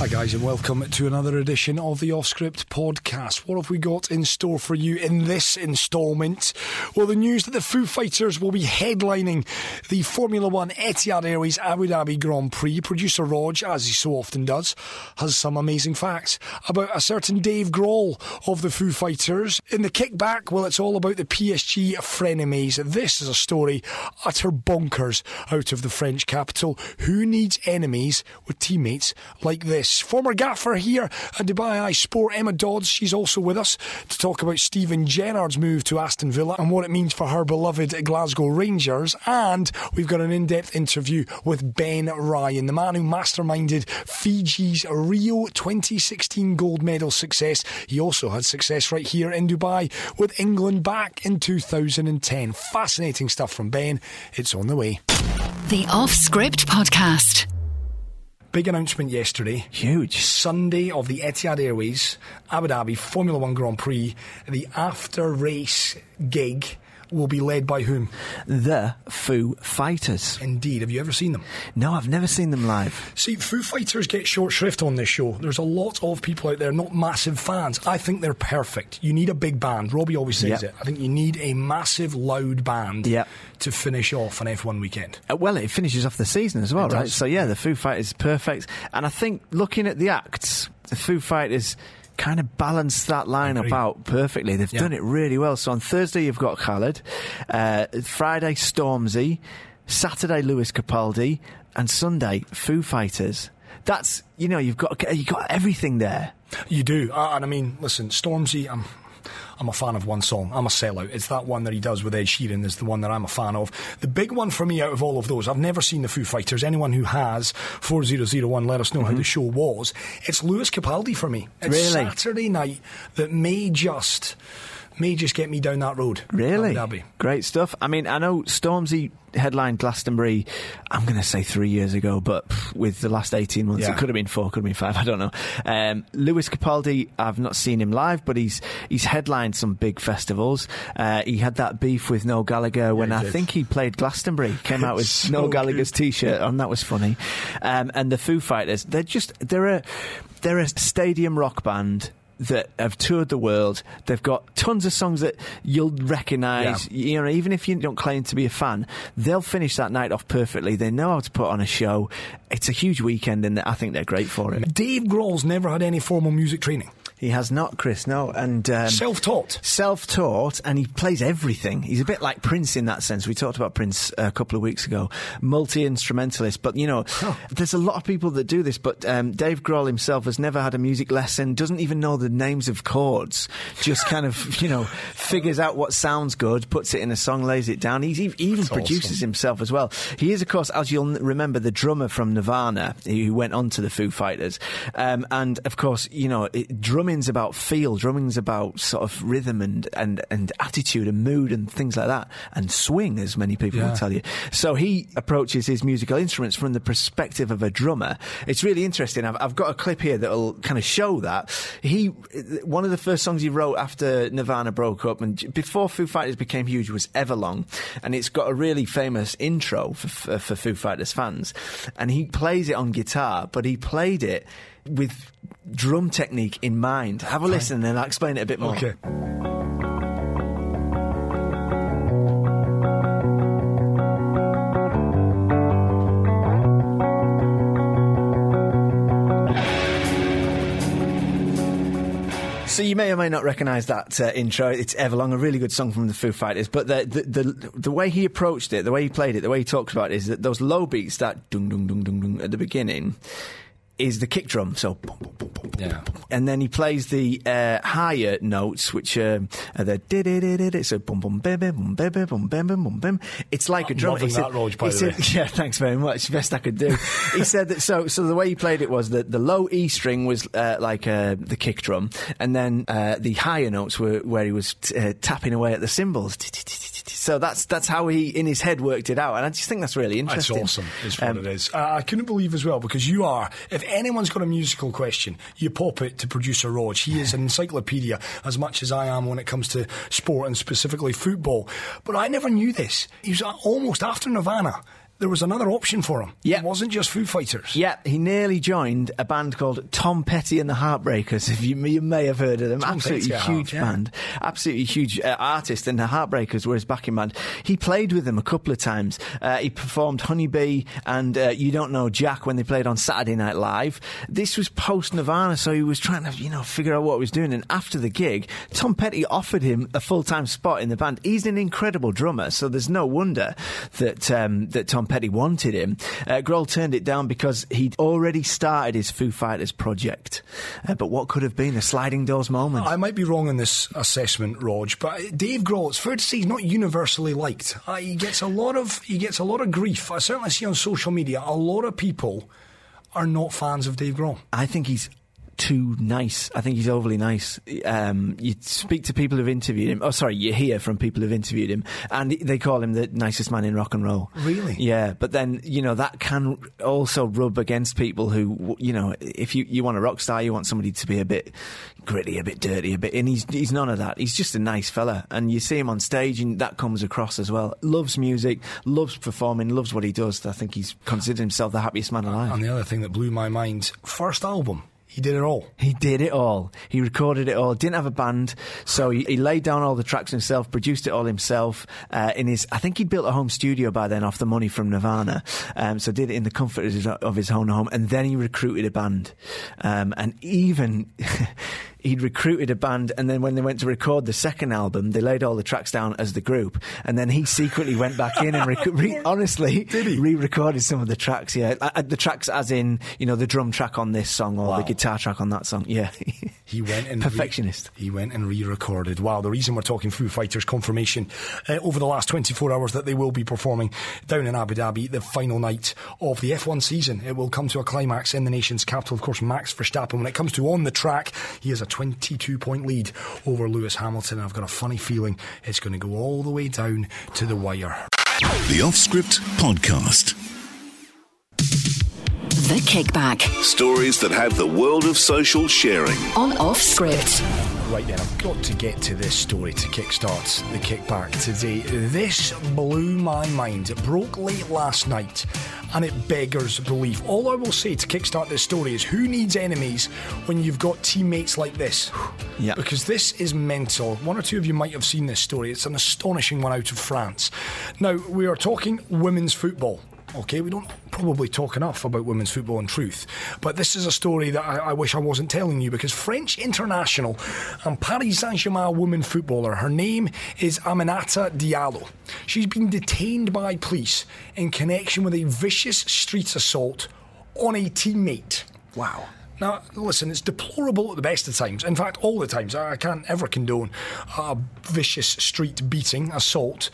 Hi, guys, and welcome to another edition of the Off Script podcast. What have we got in store for you in this instalment? Well, the news that the Foo Fighters will be headlining the Formula One Etihad Airways Abu Dhabi Grand Prix. Producer Rog, as he so often does, has some amazing facts about a certain Dave Grohl of the Foo Fighters. In the kickback, well, it's all about the PSG frenemies. This is a story utter bonkers out of the French capital. Who needs enemies with teammates like this? Former gaffer here at Dubai Eye Sport, Emma Dodds, she's also with us to talk about Steven Gerrard's move to Aston Villa and what it means for her beloved Glasgow Rangers. And we've got an in depth interview with Ben Ryan, the man who masterminded Fiji's Rio 2016 gold medal success. He also had success right here in Dubai with England back in 2010. Fascinating stuff from Ben. It's on the way. The Off Script Podcast. Big announcement yesterday. Huge. Sunday of the Etihad Airways Abu Dhabi Formula One Grand Prix. The after race gig will be led by whom? The Foo Fighters. Indeed. Have you ever seen them? No, I've never seen them live. See, Foo Fighters get short shrift on this show. There's a lot of people out there not massive fans. I think they're perfect. You need a big band. Robbie always says Yep. it. I think you need a massive, loud band Yep. to finish off an F1 weekend. Uh, well, it finishes off the season as well, It right? does. So, yeah, the Foo Fighters is perfect. And I think looking at the acts, the Foo Fighters kind of balance that lineup out perfectly. They've Yeah. done it really well. So on Thursday, you've got Khaled, uh, Friday, Stormzy, Saturday, Lewis Capaldi, and Sunday, Foo Fighters. That's, you know, you've got, you've got everything there. You do, uh, and I mean, listen, Stormzy. I'm, I'm a fan of one song. I'm a sellout. It's that one that he does with Ed Sheeran is the one that I'm a fan of. The big one for me out of all of those, I've never seen the Foo Fighters. Anyone who has, 4001, let us know how the show was. It's Lewis Capaldi for me. It's Really? Saturday night that may just, may just get me down that road. Really? Dhabi. Great stuff. I mean, I know Stormzy headlined Glastonbury, I'm going to say three years ago, but pff, with the last 18 months, Yeah. it could have been four, could have been five, I don't know. Um, Lewis Capaldi, I've not seen him live, but he's he's headlined some big festivals. Uh, he had that beef with Noel Gallagher when I did. think he played Glastonbury, came out with So Noel Gallagher's t-shirt on, that was funny. Um, and the Foo Fighters, they're just, they're a, they're a stadium rock band that have toured the world. They've got tons of songs that you'll recognise. You know, even if you don't claim to be a fan, they'll finish that night off perfectly. They know how to put on a show. It's a huge weekend, and I think they're great for it. Dave Grohl's never had any formal music training. He has not, Chris. No, and um, Self-taught. self-taught, and he plays everything. He's a bit like Prince in that sense. We talked about Prince a couple of weeks ago, multi-instrumentalist. But you know, there's a lot of people that do this. But um, Dave Grohl himself has never had a music lesson. Doesn't even know the names of chords. Just kind of, you know, figures out what sounds good, puts it in a song, lays it down. He's, he even produces awesome. himself as well. He is, of course, as you'll remember, the drummer from Nirvana who went on to the Foo Fighters. Um, and of course, you know, it, drumming's about feel, drumming's about sort of rhythm and, and, and attitude and mood and things like that, and swing, as many people Yeah. will tell you. So he approaches his musical instruments from the perspective of a drummer. It's really interesting. I've, I've got a clip here that'll kind of show that. He, one of the first songs he wrote after Nirvana broke up and before Foo Fighters became huge was Everlong. And it's got a really famous intro for, for, for Foo Fighters fans. And he plays it on guitar, but he played it with drum technique in mind. Have a listen and I'll explain it a bit more. Okay. So you may or may not recognise that uh, intro. It's Everlong, a really good song from the Foo Fighters. But the, the the the way he approached it, the way he played it, the way he talks about it is that those low beats, that dung dung dung dung dung at the beginning, is the kick drum. So Yeah. and then he plays the uh, higher notes, which um, are the di di di di di. So boom boom bim bim bim bim boom bim bim boom bim. It's like a drum. loving He said- that, Rog, by he the way. yeah, thanks very much. Best I could do. he said that. So, so the way he played it was that the low E string was uh, like uh, the kick drum, and then uh, the higher notes were where he was t- uh, tapping away at the cymbals. So that's that's how he in his head worked it out, and I just think that's really interesting. That's awesome, is what Um, it is. Uh, I couldn't believe as well because you are, if anyone's got a musical question, you pop it to producer Rog. He is an encyclopedia as much as I am when it comes to sport and specifically football. But I never knew this. He was almost after Nirvana. There was another option for him. Yeah. It wasn't just Foo Fighters. Yeah, he nearly joined a band called Tom Petty and the Heartbreakers. If you, you may have heard of them, Tom absolutely Petty, I have, huge yeah. band, absolutely huge uh, artist, and the Heartbreakers were his backing band. He played with them a couple of times. Uh, he performed Honeybee and uh, You Don't Know Jack when they played on Saturday Night Live. This was post Nirvana, so he was trying to you know figure out what he was doing. And after the gig, Tom Petty offered him a full time spot in the band. He's an incredible drummer, so there's no wonder that um, that Tom Petty wanted him. Uh, Grohl turned it down because he'd already started his Foo Fighters project. Uh, but what could have been a sliding doors moment? I might be wrong in this assessment, Rog, but Dave Grohl, it's fair to say he's not universally liked. Uh, he gets a lot of he gets a lot of grief. I certainly see on social media a lot of people are not fans of Dave Grohl. I think he's too nice. I think he's overly nice. Um, you speak to people who've interviewed him. Oh, sorry, you hear from people who've interviewed him, and they call him the nicest man in rock and roll. Really? Yeah, but then you know that can also rub against people who you know if you you want a rock star, you want somebody to be a bit gritty, a bit dirty, a bit, and he's he's none of that. He's just a nice fella, and you see him on stage, and that comes across as well. Loves music, loves performing, loves what he does. I think he's considered himself the happiest man alive. And the other thing that blew my mind, first album, he did it all. He did it all. He recorded it all. Didn't have a band, so he, he laid down all the tracks himself, produced it all himself. Uh, in his, I think he'd built a home studio by then off the money from Nirvana. Um, so did it in the comfort of his, of his own home, and then he recruited a band. Um, and even he'd recruited a band, and then when they went to record the second album, they laid all the tracks down as the group, and then he secretly went back in and rec- re- honestly re-recorded some of the tracks. Yeah, the tracks as in you know the drum track on this song or the guitar track on that song. Yeah, He went and perfectionist. Re- he went and re-recorded. Wow, the reason we're talking Foo Fighters confirmation uh, over the last 24 hours that they will be performing down in Abu Dhabi the final night of the F1 season. It will come to a climax in the nation's capital. Of course, Max Verstappen. When it comes to on the track, he is a 22 point lead over Lewis Hamilton. And I've got a funny feeling it's going to go all the way down to the wire. The Off Script Podcast. The Kickback Stories that have the world of social sharing. on Off Script. Right then, I've got to get to this story to kickstart the kickback today. This blew my mind. It broke late last night and it beggars belief. All I will say to kickstart this story is who needs enemies when you've got teammates like this? Yeah. Because this is mental. One or two of you might have seen this story. It's an astonishing one out of France. Now, we are talking women's football. Okay, we don't probably talk enough about women's football in truth, but this is a story that I, I wish I wasn't telling you because French international and Paris Saint Germain woman footballer, her name is Aminata Diallo. She's been detained by police in connection with a vicious street assault on a teammate. Wow. Now, listen, it's deplorable at the best of times. In fact, all the times. I I can't ever condone a vicious street beating, assault.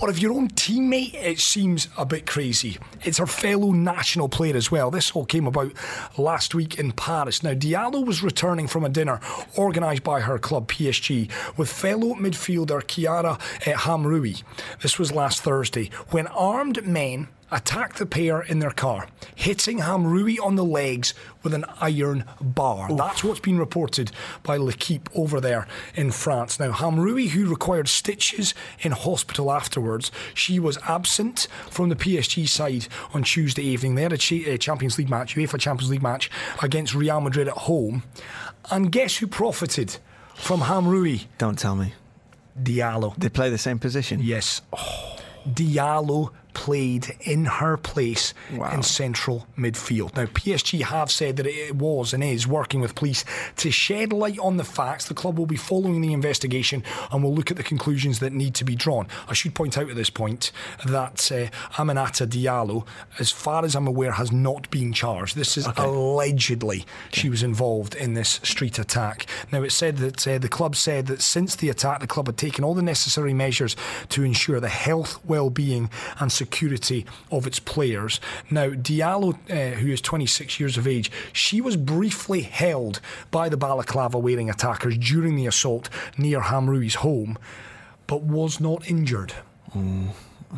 But if your own teammate, it seems a bit crazy. It's her fellow national player as well. This all came about last week in Paris. Now, Diallo was returning from a dinner organised by her club PSG with fellow midfielder Kheira Hamraoui. This was last Thursday when armed men attacked the pair in their car, hitting Hamraoui on the legs with an iron bar. That's what's been reported by L'Equipe over there in France. Now, Hamraoui, who required stitches in hospital afterwards, she was absent from the PSG side on Tuesday evening. They had a uh, Champions League match, UEFA Champions League match against Real Madrid at home. And guess who profited from Hamraoui? Don't tell me. Diallo. They play the same position. Yes. Oh, Diallo played in her place Wow. in central midfield. Now, PSG have said that it was and is working with police to shed light on the facts. The club will be following the investigation and will look at the conclusions that need to be drawn. I should point out at this point that uh, Aminata Diallo, as far as I'm aware, has not been charged. This is allegedly she was involved in this street attack. Now, it said that uh, the club said that since the attack, the club had taken all the necessary measures to ensure the health, well-being, and security of its players. Now, Diallo, uh, who is 26 years of age, she was briefly held by the balaclava-wearing attackers during the assault near Hamraoui's home, but was not injured.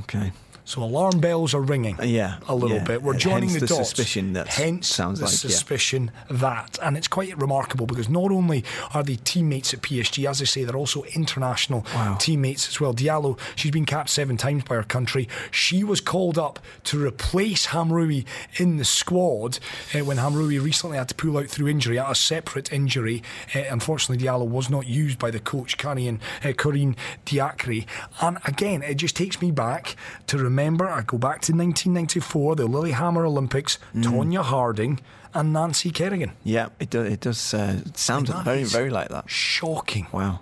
Okay. So alarm bells are ringing. Yeah, a little yeah. bit. We're And joining hence the, the dots. suspicion that hence sounds the like, yeah. suspicion that, and it's quite remarkable because not only are they teammates at PSG, as I say, they're also international Wow. teammates as well. Diallo, she's been capped seven times by her country. She was called up to replace Hamraoui in the squad uh, when Hamraoui recently had to pull out through injury, a separate injury. Uh, unfortunately, Diallo was not used by the coach, Karine, uh, Corinne Diacre. And again, it just takes me back to remember, I go back to 1994, the Lillehammer Olympics, Mm. Tonya Harding and Nancy Kerrigan. Yeah, it does. It does uh, sound very, very like that. Shocking. Wow.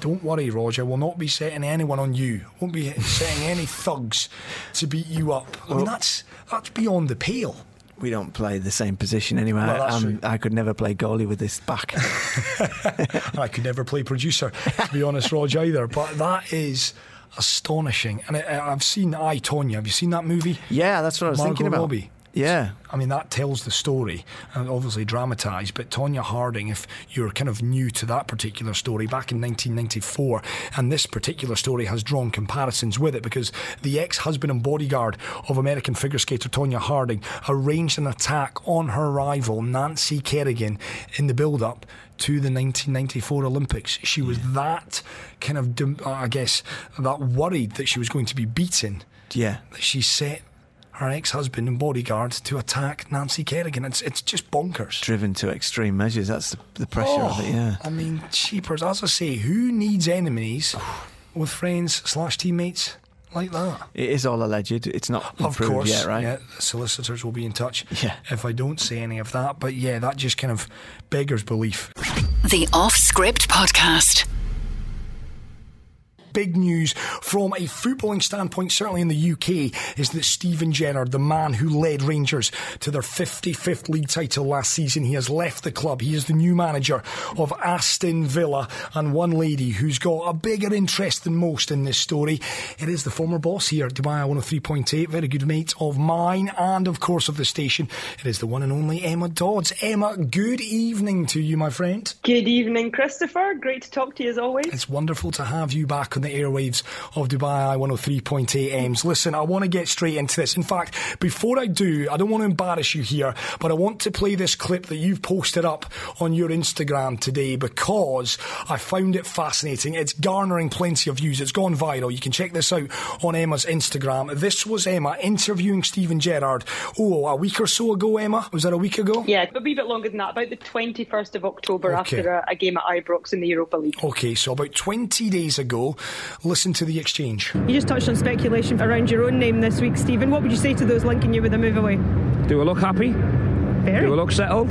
Don't worry, Roger. We'll not be setting anyone on you. Won't be setting any thugs to beat you up. I mean, that's that's beyond the pale. We don't play the same position anyway. Well, I'm- I could never play goalie with this back. I could never play producer, to be honest, Roger, either. But that is astonishing. And I, I've seen I, Tonya. Have you seen that movie? yeah, that's what I was Margot thinking about. Robbie. Yeah. I mean, that tells the story, and obviously dramatised. But Tonya Harding, if you're kind of new to that particular story, back in 1994, and this particular story has drawn comparisons with it because the ex husband and bodyguard of American figure skater Tonya Harding arranged an attack on her rival, Nancy Kerrigan, in the build up to the 1994 Olympics. She was that kind of, I guess, that worried that she was going to be beaten Yeah. that she set her ex-husband and bodyguard to attack Nancy Kerrigan. It's it's just bonkers. Driven to extreme measures. That's the, the pressure of it, oh, yeah. I mean, cheapers. As I say, who needs enemies with friends slash teammates like that? It is all alleged. It's not Of proved course, yet, right? Yeah, the solicitors will be in touch Yeah. if I don't say any of that. But yeah, that just kind of beggars belief. The Off Script Podcast. Big news from a footballing standpoint, certainly in the UK, is that Steven Gerrard, the man who led Rangers to their 55th league title last season, he has left the club. He is the new manager of Aston Villa, and one lady who's got a bigger interest than most in this story. It is the former boss here at Dubai 103.8, very good mate of mine, and of course of the station. It is the one and only Emma Dodds. Emma, good evening to you, my friend. Good evening, Christopher. Great to talk to you as always. It's wonderful to have you back on the airwaves of Dubai Eye 103.8 M's. Listen, I want to get straight into this. In fact, before I do, I don't want to embarrass you here, but I want to play this clip that you've posted up on your Instagram today because I found it fascinating. It's garnering plenty of views. It's gone viral. You can check this out on Emma's Instagram. This was Emma interviewing Steven Gerrard. Oh, a week or so ago, Emma? Was that a week ago? Yeah, a wee bit longer than that, about the 21st of October Okay. after a, a game at Ibrox in the Europa League. Okay, so about 20 days ago, listen to the exchange. You just touched on speculation around your own name this week, Steven. What would you say to those linking you with a move away? Do I look happy? Very. Do I look settled?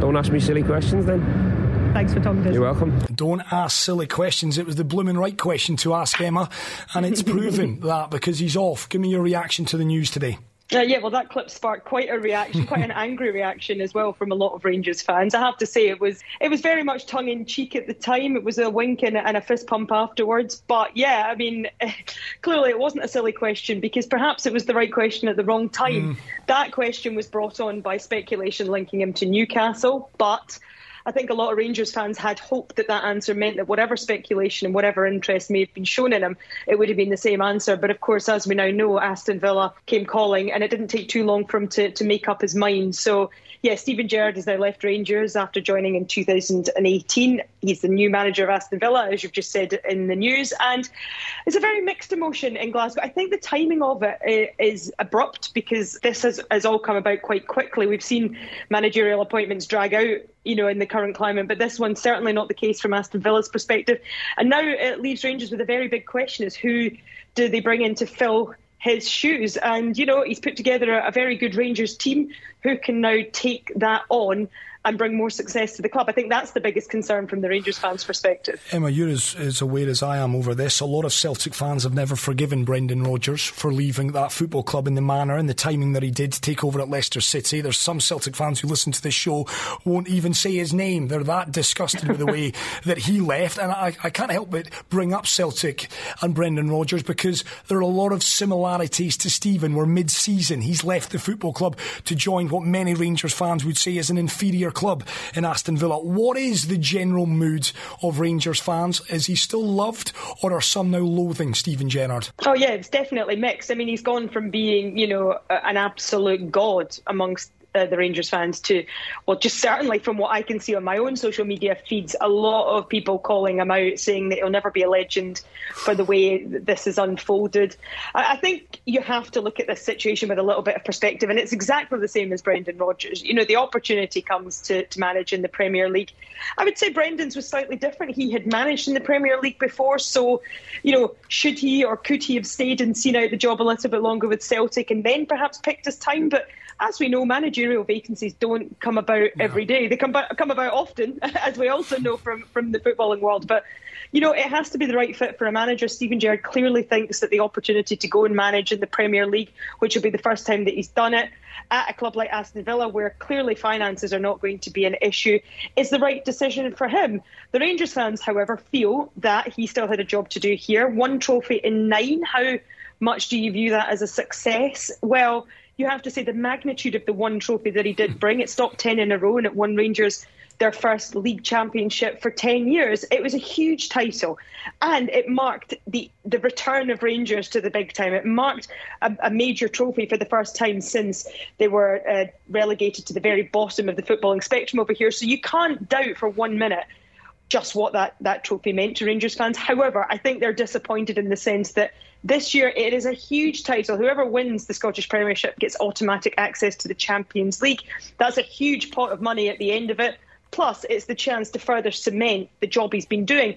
Don't ask me silly questions then. Thanks for talking to us. You're welcome. Don't ask silly questions. It was the blooming right question to ask Emma, and it's proven that because he's off. Give me your reaction to the news today. Uh, yeah, well, that clip sparked quite a reaction, quite an angry reaction as well from a lot of Rangers fans. I have to say, it was it was very much tongue in cheek at the time. It was a wink and a, and a fist pump afterwards. But yeah, I mean, clearly it wasn't a silly question because perhaps it was the right question at the wrong time. That question was brought on by speculation linking him to Newcastle, but. I think a lot of Rangers fans had hoped that that answer meant that whatever speculation and whatever interest may have been shown in him, it would have been the same answer. But of course, as we now know, Aston Villa came calling, and it didn't take too long for him to, to make up his mind. So, yeah, Steven Gerrard has now left Rangers after joining in 2018. He's the new manager of Aston Villa, as you've just said in the news. And it's a very mixed emotion in Glasgow. I think the timing of it eh, is abrupt because this has, has all come about quite quickly. We've seen managerial appointments drag out you know, in the current climate. But this one's certainly not the case from Aston Villa's perspective. And now it leaves Rangers with a very big question: is who do they bring in to fill his shoes? And you know, he's put together a, a very good Rangers team who can now take that on and bring more success to the club. I think that's the biggest concern from the Rangers fans' perspective. Emma, you're as, as aware as I am over this. A lot of Celtic fans have never forgiven Brendan Rodgers for leaving that football club in the manner and the timing that he did to take over at Leicester City. There's some Celtic fans who listen to this show won't even say his name. They're that disgusted with the way that he left. And I, I can't help but bring up Celtic and Brendan Rodgers because there are a lot of similarities to Steven, where mid season he's left the football club to join what many Rangers fans would say is an inferior club in Aston Villa. What is the general mood of Rangers fans? Is he still loved, or are some now loathing Steven Gerrard? Oh yeah, it's definitely mixed. I mean, he's gone from being, you know, an absolute god amongst uh, the Rangers fans to, well, just certainly from what I can see on my own social media feeds, a lot of people calling him out, saying that he'll never be a legend for the way this has unfolded. I, I think you have to look at this situation with a little bit of perspective, and it's exactly the same as Brendan Rodgers. You know, the opportunity comes to, to manage in the Premier League. I would say Brendan's was slightly different. He had managed in the Premier League before, so, you know, should he or could he have stayed and seen out the job a little bit longer with Celtic and then perhaps picked his time? But as we know, managerial vacancies don't come about every day. They come about, come about often, as we also know from, from the footballing world. But, you know, it has to be the right fit for a manager. Steven Gerrard clearly thinks that the opportunity to go and manage in the Premier League, which will be the first time that he's done it, at a club like Aston Villa, where clearly finances are not going to be an issue, is the right decision for him. The Rangers fans, however, feel that he still had a job to do here. One trophy in nine. How much do you view that as a success? Well, you have to say the magnitude of the one trophy that he did bring. It stopped 10 in a row and it won Rangers their first league championship for 10 years. It was a huge title and it marked the, the return of Rangers to the big time. It marked a, a major trophy for the first time since they were uh, relegated to the very bottom of the footballing spectrum over here. So you can't doubt for one minute just what that, that trophy meant to Rangers fans. However, I think they're disappointed in the sense that this year, it is a huge title. Whoever wins the Scottish Premiership gets automatic access to the Champions League. That's a huge pot of money at the end of it. Plus, it's the chance to further cement the job he's been doing.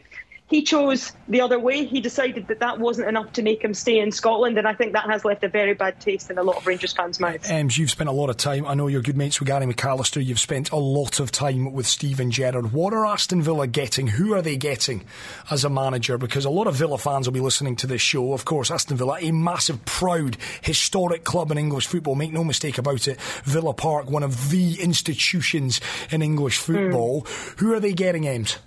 He chose the other way. He decided that that wasn't enough to make him stay in Scotland, and I think that has left a very bad taste in a lot of Rangers fans' mouths. Ems, you've spent a lot of time. I know you're good mates with Gary McAllister. You've spent a lot of time with Steven Gerrard. What are Aston Villa getting? Who are they getting as a manager? Because a lot of Villa fans will be listening to this show. Of course, Aston Villa, a massive, proud, historic club in English football. Make no mistake about it. Villa Park, one of the institutions in English football. Mm. Who are they getting, Ems?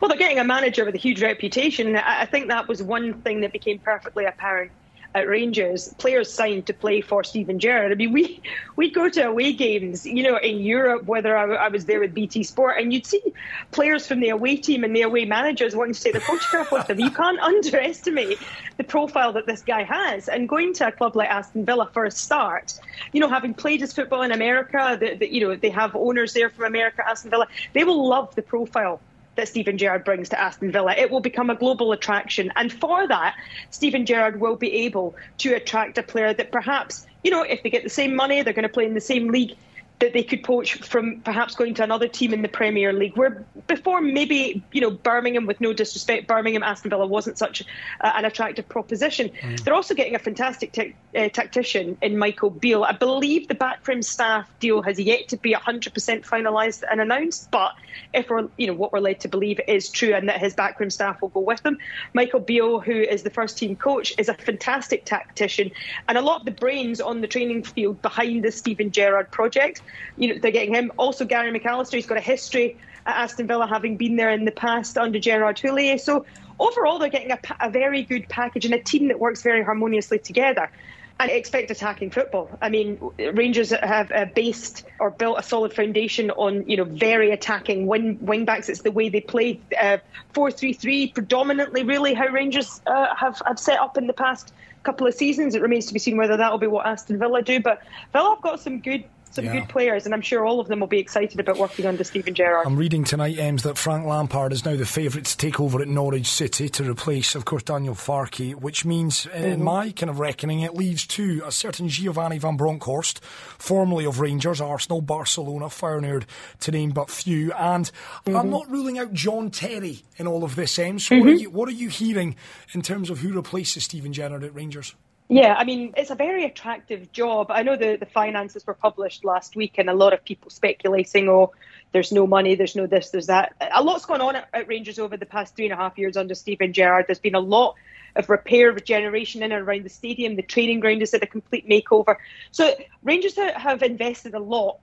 Well, they're getting a manager with a huge reputation. I think that was one thing that became perfectly apparent at Rangers. Players signed to play for Steven Gerrard. I mean, we we go to away games, you know, in Europe. Whether I, I, was there with BT Sport, and you'd see players from the away team and the away managers wanting to take the photograph with them. You can't underestimate the profile that this guy has. And going to a club like Aston Villa for a start, you know, having played his football in America, the, you know, they have owners there from America, Aston Villa. They will love the profile that Steven Gerrard brings to Aston Villa. It will become a global attraction. And for that, Steven Gerrard will be able to attract a player that perhaps, you know, if they get the same money, they're going to play in the same league that they could poach from perhaps going to another team in the Premier League. Where before maybe you know Birmingham, with no disrespect, Birmingham Aston Villa wasn't such uh, an attractive proposition. Mm. They're also getting a fantastic uh, tactician in Michael Beale. I believe the backroom staff deal has yet to be 100% finalised and announced, but if we're you know what we're led to believe is true and that his backroom staff will go with him, Michael Beale, who is the first team coach, is a fantastic tactician and a lot of the brains on the training field behind the Steven Gerrard project you know, they're getting him. Also, Gary McAllister, he's got a history at Aston Villa, having been there in the past under Gerard Houllier. So overall, they're getting a, a very good package and a team that works very harmoniously together and expect attacking football. I mean, Rangers have uh, based or built a solid foundation on you know very attacking wing wing backs. It's the way they play uh, four three three predominantly. Really, how Rangers uh, have have set up in the past couple of seasons. It remains to be seen whether that will be what Aston Villa do. But Villa have got some good some yeah. good players, and I'm sure all of them will be excited about working under Steven Gerrard. I'm reading tonight, Ems, that Frank Lampard is now the favourite to take over at Norwich City to replace, of course, Daniel Farke, which means, mm-hmm. in my kind of reckoning, it leaves to a certain Giovanni van Bronckhorst, formerly of Rangers, Arsenal, Barcelona, Feyenoord, to name but few, and mm-hmm. I'm not ruling out John Terry in all of this, Ems. So mm-hmm. what, are you, what are you hearing in terms of who replaces Steven Gerrard at Rangers? Yeah, I mean, it's a very attractive job. I know the, the finances were published last week, and a lot of people speculating, oh, there's no money, there's no this, there's that. A lot's gone on at, at Rangers over the past three and a half years under Steven Gerrard. There's been a lot of repair, regeneration in and around the stadium. The training ground is at a complete makeover. So Rangers have invested a lot.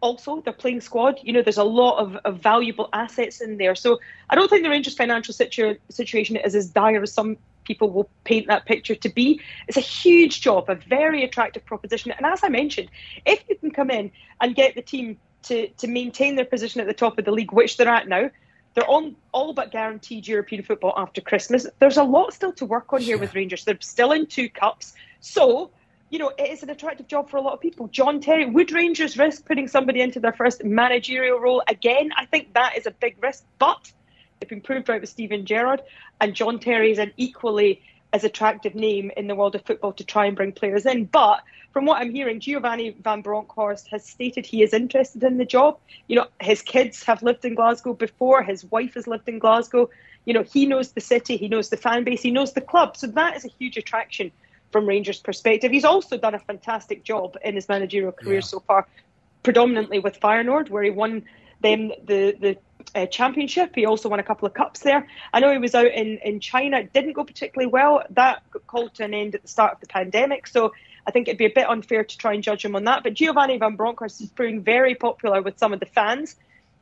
Also, their playing squad, you know, there's a lot of, of valuable assets in there. So I don't think the Rangers' financial situ- situation is as dire as some people will paint that picture to be. It's a huge job, a very attractive proposition. And as I mentioned, if you can come in and get the team to to maintain their position at the top of the league, which they're at now. They're on all but guaranteed European football after Christmas. There's a lot still to work on here yeah. with Rangers. They're still in two cups, so you know, it is an attractive job for a lot of people. John Terry, would Rangers risk putting somebody into their first managerial role again? I think that is a big risk, but they've been proved right with Steven Gerrard, and John Terry is an equally as attractive name in the world of football to try and bring players in. But from what I'm hearing, Giovanni Van Bronckhorst has stated he is interested in the job. You know, his kids have lived in Glasgow before, his wife has lived in Glasgow. You know, he knows the city, he knows the fan base, he knows the club. So that is a huge attraction from Rangers' perspective. He's also done a fantastic job in his managerial career yeah. so far, predominantly with Feyenoord, where he won them the the uh, championship. He also won a couple of cups there. I know he was out in, in China. It didn't go particularly well. That got called to an end at the start of the pandemic. So I think it'd be a bit unfair to try and judge him on that. But Giovanni Van Bronckhorst is proving very popular with some of the fans.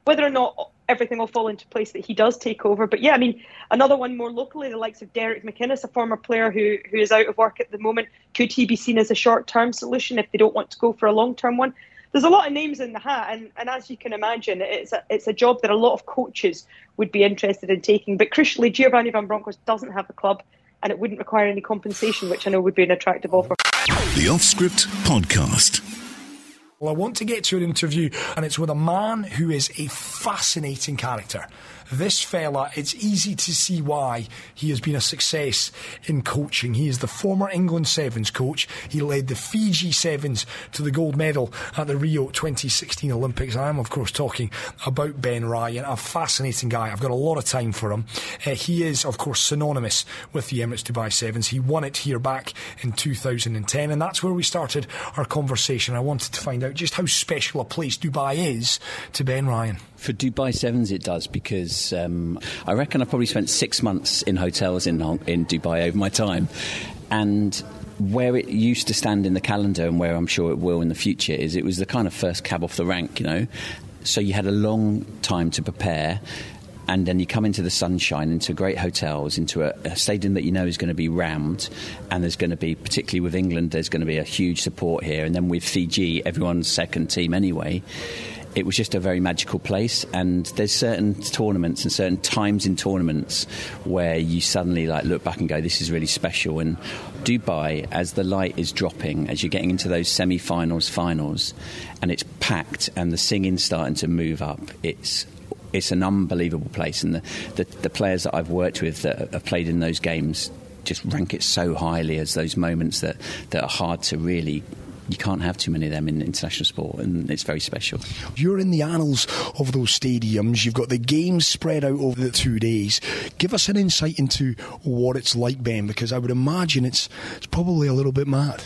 Whether or not everything will fall into place that he does take over. But yeah, I mean, another one more locally, the likes of Derek McInnes, a former player who, who is out of work at the moment. Could he be seen as a short term solution if they don't want to go for a long term one? There's a lot of names in the hat, and, and as you can imagine, it's a, it's a job that a lot of coaches would be interested in taking. But crucially, Giovanni Van Bronckhorst doesn't have a club, and it wouldn't require any compensation, which I know would be an attractive offer. The Offscript Podcast. Well, I want to get to an interview, and it's with a man who is a fascinating character. This fella, it's easy to see why he has been a success in coaching. He is the former England Sevens coach. He led the Fiji Sevens to the gold medal at the Rio 2016 Olympics. I am, of course, talking about Ben Ryan, a fascinating guy. I've got a lot of time for him. Uh, he is, of course, synonymous with the Emirates Dubai Sevens. He won it here back in 2010, and that's where we started our conversation. I wanted to find out just how special a place Dubai is to Ben Ryan. For Dubai Sevens, it does because um, I reckon I probably spent six months in hotels in in Dubai over my time, and where it used to stand in the calendar and where I'm sure it will in the future is it was the kind of first cab off the rank, you know. So you had a long time to prepare and then you come into the sunshine, into great hotels, into a, a, stadium that you know is going to be rammed, and there's going to be, particularly with England, there's going to be a huge support here, and then with Fiji, everyone's second team anyway it was just a very magical place. And there's certain tournaments and certain times in tournaments where you suddenly like look back and go, "This is really special." And Dubai, as the light is dropping, as you're getting into those semi-finals, finals, and it's packed, and the singing's starting to move up, it's it's an unbelievable place. And the, the, the players that I've worked with that have played in those games just rank it so highly as those moments that, that are hard to really you can't have too many of them in international sport, and it's very special. You're in the annals of those stadiums. You've got the games spread out over the two days. Give us an insight into what it's like, Ben, because I would imagine it's it's probably a little bit mad.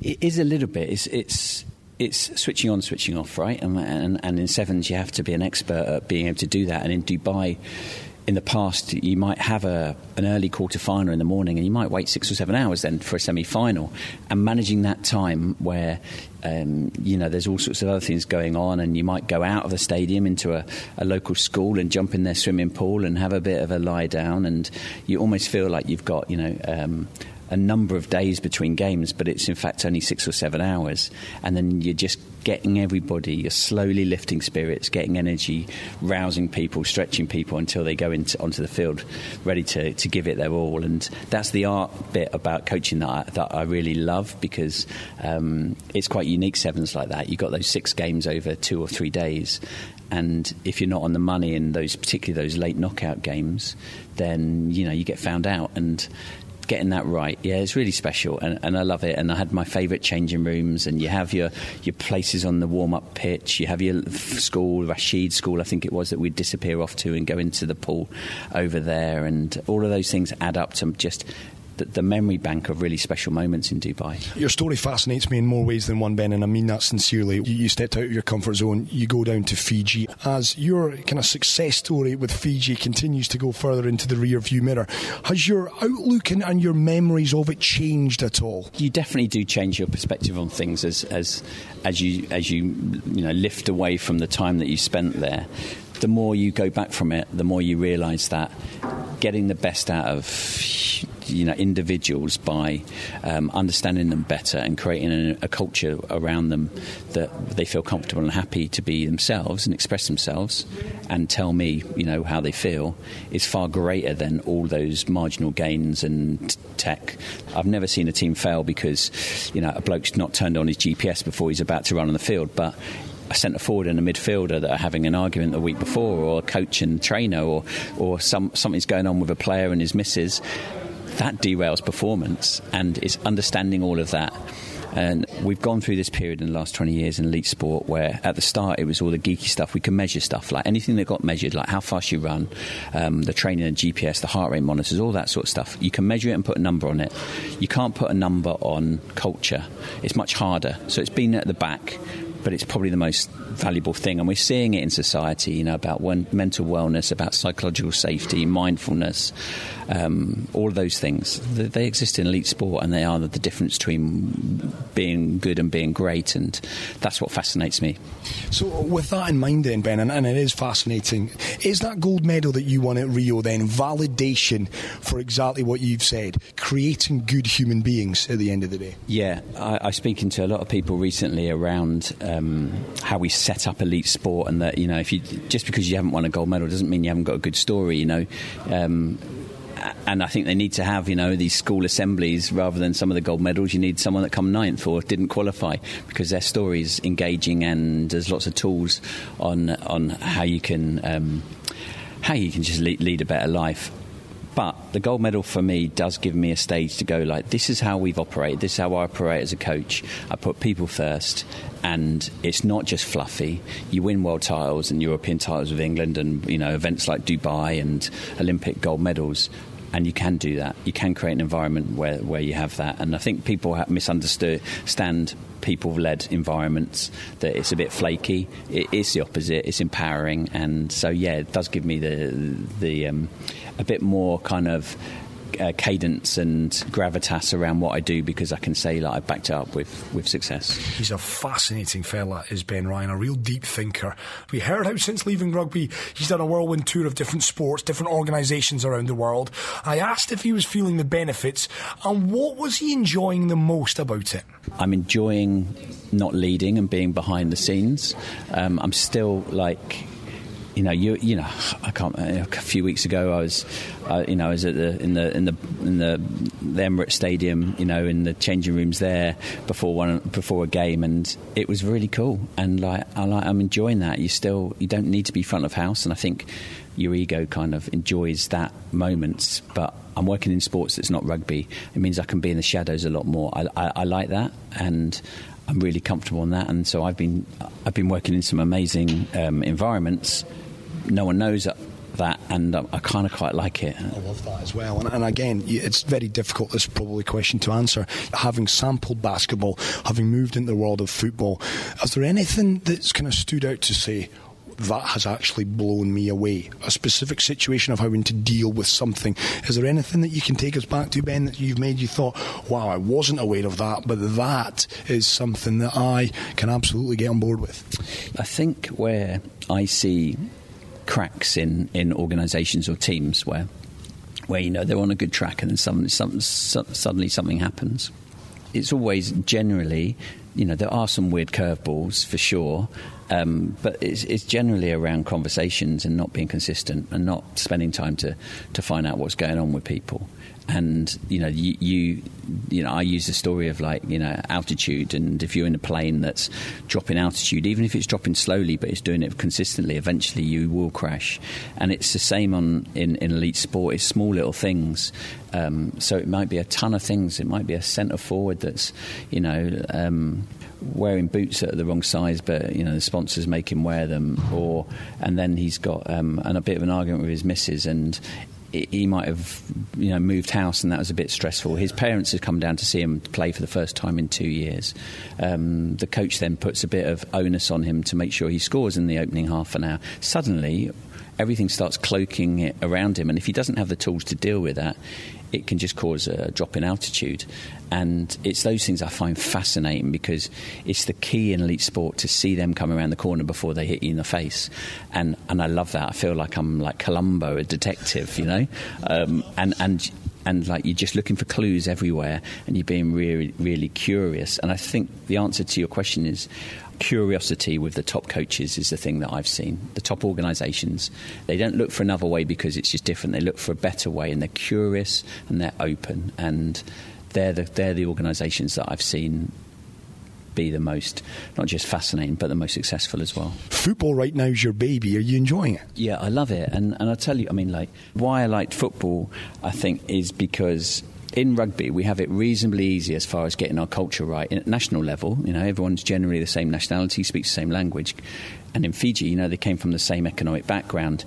It is a little bit. It's it's it's switching on, switching off, right? And, and, and in sevens, you have to be an expert at being able to do that. And in Dubai, in the past, you might have a, an early quarter final in the morning and you might wait six or seven hours then for a semi final. And managing that time where, um, you know, there's all sorts of other things going on and you might go out of the stadium into a, a, local school and jump in their swimming pool and have a bit of a lie down. And you almost feel like you've got, you know, um, a number of days between games, but it's in fact only six or seven hours. And then you're just getting everybody, you're slowly lifting spirits, getting energy, rousing people, stretching people until they go into, onto the field ready to, to give it their all. And that's the art bit about coaching that I, that I really love because um, it's quite unique sevens like that. You've got those six games over two or three days. And if you're not on the money in those, particularly those late knockout games, then you know you get found out. And getting that right. Yeah, it's really special, and, and I love it. And I had my favourite changing rooms, and you have your your places on the warm up pitch. You have your school, Rashid School, I think it was that we'd disappear off to and go into the pool over there, and all of those things add up to just the, the, memory bank of really special moments in Dubai. Your story fascinates me in more ways than one, Ben, and I mean that sincerely. You, you stepped out of your comfort zone, you go down to Fiji. As your kind of success story with Fiji continues to go further into the rear view mirror, has your outlook and, and your memories of it changed at all? You definitely do change your perspective on things as, as, as, you, as you, you know, lift away from the time that you spent there the more you go back from it, the more you realise that getting the best out of you know individuals by um, understanding them better and creating a, a, culture around them that they feel comfortable and happy to be themselves and express themselves and tell me you know how they feel is far greater than all those marginal gains and tech. I've never seen a team fail because you know a bloke's not turned on his GPS before he's about to run on the field, but a centre forward and a midfielder that are having an argument the week before, or a coach and trainer, or or some something's going on with a player and his missus, that derails performance. And it's understanding all of that. And we've gone through this period in the last 20 years in elite sport where at the start it was all the geeky stuff. We could measure stuff like anything that got measured, like how fast you run, um, the training and GPS, the heart rate monitors, all that sort of stuff. You can measure it and put a number on it. You can't put a number on culture. It's much harder. So it's been at the back but it's probably the most valuable thing. And we're seeing it in society, you know, about when, mental wellness, about psychological safety, mindfulness, um, all of those things. They, they, exist in elite sport, and they are the, the difference between being good and being great, and that's what fascinates me. So, with that in mind, then, Ben, and, and it is fascinating, is that gold medal that you won at Rio then validation for exactly what you've said, creating good human beings at the end of the day? Yeah, I, I speaking to a lot of people recently around. Um, how we set up elite sport, and that you know, if you just because you haven't won a gold medal doesn't mean you haven't got a good story. You know. Um, and I think they need to have, you know, these school assemblies rather than some of the gold medals. You need someone that come ninth or didn't qualify because their story is engaging, and there's lots of tools on on how you can um, how you can just lead, lead a better life. But the gold medal for me does give me a stage to go like, this is how we've operated, this is how I operate as a coach. I put people first, and it's not just fluffy. You win world titles and European titles with England and, you know, events like Dubai and Olympic gold medals and you can do that. You can create an environment where, where you have that. And I think people misunderstand people-led environments that it's a bit flaky. It is the opposite. It's empowering, and so yeah, it does give me the the um, a bit more kind of uh, cadence and gravitas around what I do because I can say like I backed it up with, with success. He's a fascinating fella, is Ben Ryan, a real deep thinker. We heard how since leaving rugby, he's done a whirlwind tour of different sports, different organisations around the world. I asked if he was feeling the benefits and what was he enjoying the most about it. I'm enjoying not leading and being behind the scenes. Um, I'm still like you know, you you know, I can't. A few weeks ago, I was, uh, you know, I was at the in the in the in the, the Emirates Stadium, you know, in the changing rooms there before one before a game, and it was really cool. And like, I like, I'm enjoying that. You still, you don't need to be front of house, and I think your ego kind of enjoys that moment. But I'm working in sports that's not rugby. It means I can be in the shadows a lot more. I, I, I like that, and I'm really comfortable in that. And so I've been I've been working in some amazing um, environments no one knows that, and um, I kind of quite like it. I love that as well. And, and, again, it's very difficult. This is probably question to answer. Having sampled basketball, having moved into the world of football, is there anything that's kind of stood out to say? That has actually blown me away. A specific situation of having to deal with something. Is there anything that you can take us back to, Ben, that you've made you thought, wow, I wasn't aware of that, but that is something that I can absolutely get on board with? I think where I see cracks in, in organisations or teams where where you know they're on a good track and then suddenly, some, suddenly something happens. It's always generally, you know, there are some weird curveballs for sure, um, but it's, it's, generally around conversations and not being consistent and not spending time to, to find out what's going on with people and you know you, you, you know I use the story of like you know altitude. And if you're in a plane that's dropping altitude even if it's dropping slowly but it's doing it consistently eventually you will crash. And it's the same on in, in elite sport. It's small little things. Um, so it might be a ton of things. It might be a centre forward that's you know um, wearing boots that are the wrong size, but you know the sponsors make him wear them, or and then he's got um, and a bit of an argument with his missus, and he might have you know moved house and that was a bit stressful. His parents had come down to see him play for the first time in two years. Um, the coach then puts a bit of onus on him to make sure he scores in the opening half an hour. Suddenly, everything starts cloaking it around him, and if he doesn't have the tools to deal with that, it can just cause a drop in altitude. And it's those things I find fascinating because it's the key in elite sport to see them come around the corner before they hit you in the face. And, and I love that. I feel like I'm like Columbo, a detective, you know? Um, and, and and like you're just looking for clues everywhere, and you're being really, really curious. And I think the answer to your question is curiosity with the top coaches is the thing that I've seen. The top organisations, they don't look for another way because it's just different. They look for a better way, and they're curious and they're open, and they're the they're the organisations that I've seen be the most not just fascinating but the most successful as well. Football right now is your baby. Are you enjoying it? Yeah, I love it, and and I tell you, I mean, like why I liked football, I think, is because in rugby, we have it reasonably easy as far as getting our culture right. At national level, you know, everyone's generally the same nationality, speaks the same language. And in Fiji, you know, they came from the same economic background.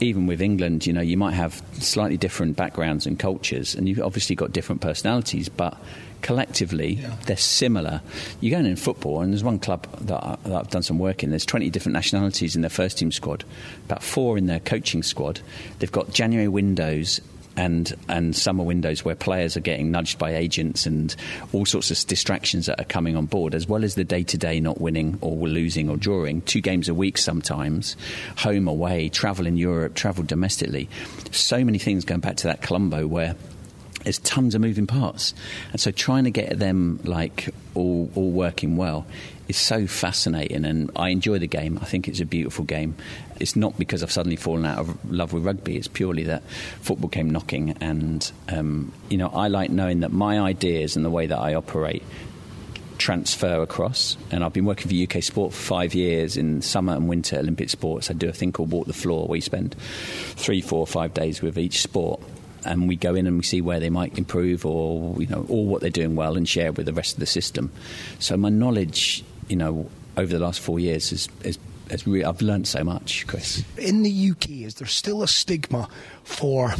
Even with England, you know, you might have slightly different backgrounds and cultures, and you've obviously got different personalities, but collectively yeah. they're similar. You go in football, and there's one club that, I, that I've done some work in. There's 20 different nationalities in their first team squad, about four in their coaching squad. They've got January windows and and summer windows where players are getting nudged by agents and all sorts of distractions that are coming on board, as well as the day to day not winning or losing or drawing. Two games a week sometimes, home away, travel in Europe, travel domestically. So many things going back to that Colombo where there's tons of moving parts, and so trying to get them like all all working well is so fascinating. And I enjoy the game. I think it's a beautiful game. It's not because I've suddenly fallen out of love with rugby. It's purely that football came knocking, and um, you know I like knowing that my ideas and the way that I operate transfer across. And I've been working for UK Sport for five years in summer and winter Olympic sports. I do a thing called Walk the Floor, where you spend three, four, five days with each sport and we go in and we see where they might improve or you know or what they're doing well and share with the rest of the system. So my knowledge, you know, over the last four years Re- I've learned so much, Chris. In the UK, is there still a stigma for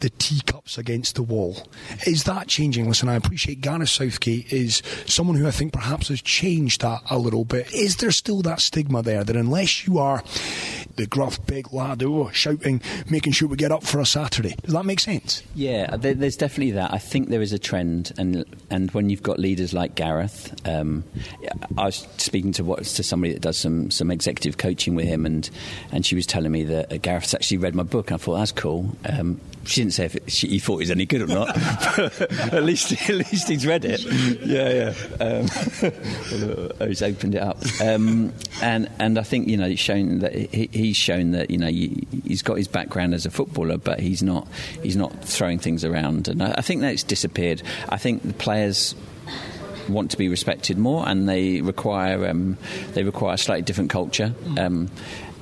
the teacups against the wall. Is that changing? Listen, I appreciate Gareth Southgate is someone who I think perhaps has changed that a little bit. Is there still that stigma there that unless you are the gruff big lad oh, shouting, making sure we get up for a Saturday. Does that make sense? Yeah, there's definitely that. I think there is a trend, and and when you've got leaders like Gareth, um, I was speaking to what to somebody that does some some executive coaching with him, and and she was telling me that uh, Gareth's actually read my book. I thought that's cool. Um, she didn't say if she, he thought he was any good or not. at least, at least he's read it. Yeah, yeah. Um, he's opened it up, um, and and I think you know it's shown that he, he's shown that you know he's got his background as a footballer, but he's not he's not throwing things around, and I, think that's disappeared. I think the players want to be respected more, and they require um, they require a slightly different culture. Um,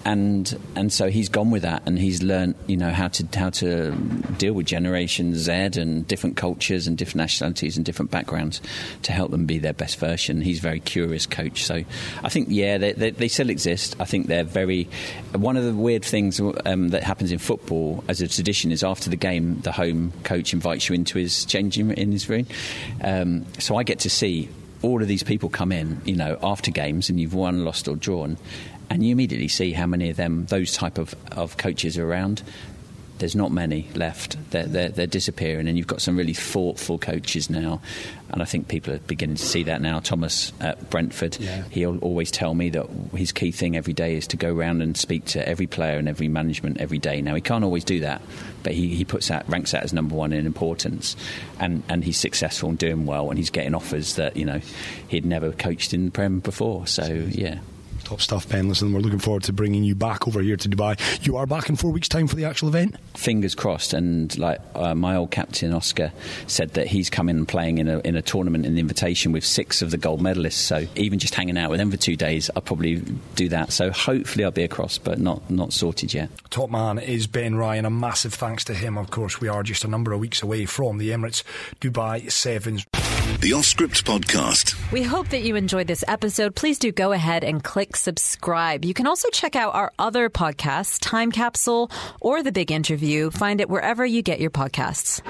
and and so he's gone with that, and he's learned you know how to how to deal with Generation Z and different cultures and different nationalities and different backgrounds to help them be their best version. He's a very curious coach, so I think yeah they, they, they still exist. I think they're very one of the weird things um, that happens in football as a tradition is after the game the home coach invites you into his changing in his room, um, so I get to see all of these people come in, you know, after games and you've won, lost, or drawn, and you immediately see how many of them, those type of, of coaches are around. There's not many left. They're, they're, they're, disappearing, and you've got some really thoughtful coaches now. And I think people are beginning to see that now. Thomas at Brentford, yeah. he'll always tell me that his key thing every day is to go around and speak to every player and every management every day. Now, he can't always do that, but he, he puts that, ranks that as number one in importance. And, and he's successful and doing well, and he's getting offers that, you know, he'd never coached in the Prem before. So, yeah. Top stuff, Ben. Listen, we're looking forward to bringing you back over here to Dubai. You are back in four weeks' time for the actual event. Fingers crossed. And like uh, my old captain Oscar said that he's coming and playing in a in a tournament in the invitation with six of the gold medalists. So even just hanging out with them for two days, I'll probably do that. So hopefully I'll be across, but not not sorted yet. Top man is Ben Ryan. A massive thanks to him. Of course, we are just a number of weeks away from the Emirates Dubai Sevens. The Off Script Podcast. We hope that you enjoyed this episode. Please do go ahead and click subscribe. You can also check out our other podcasts, Time Capsule or The Big Interview. Find it wherever you get your podcasts.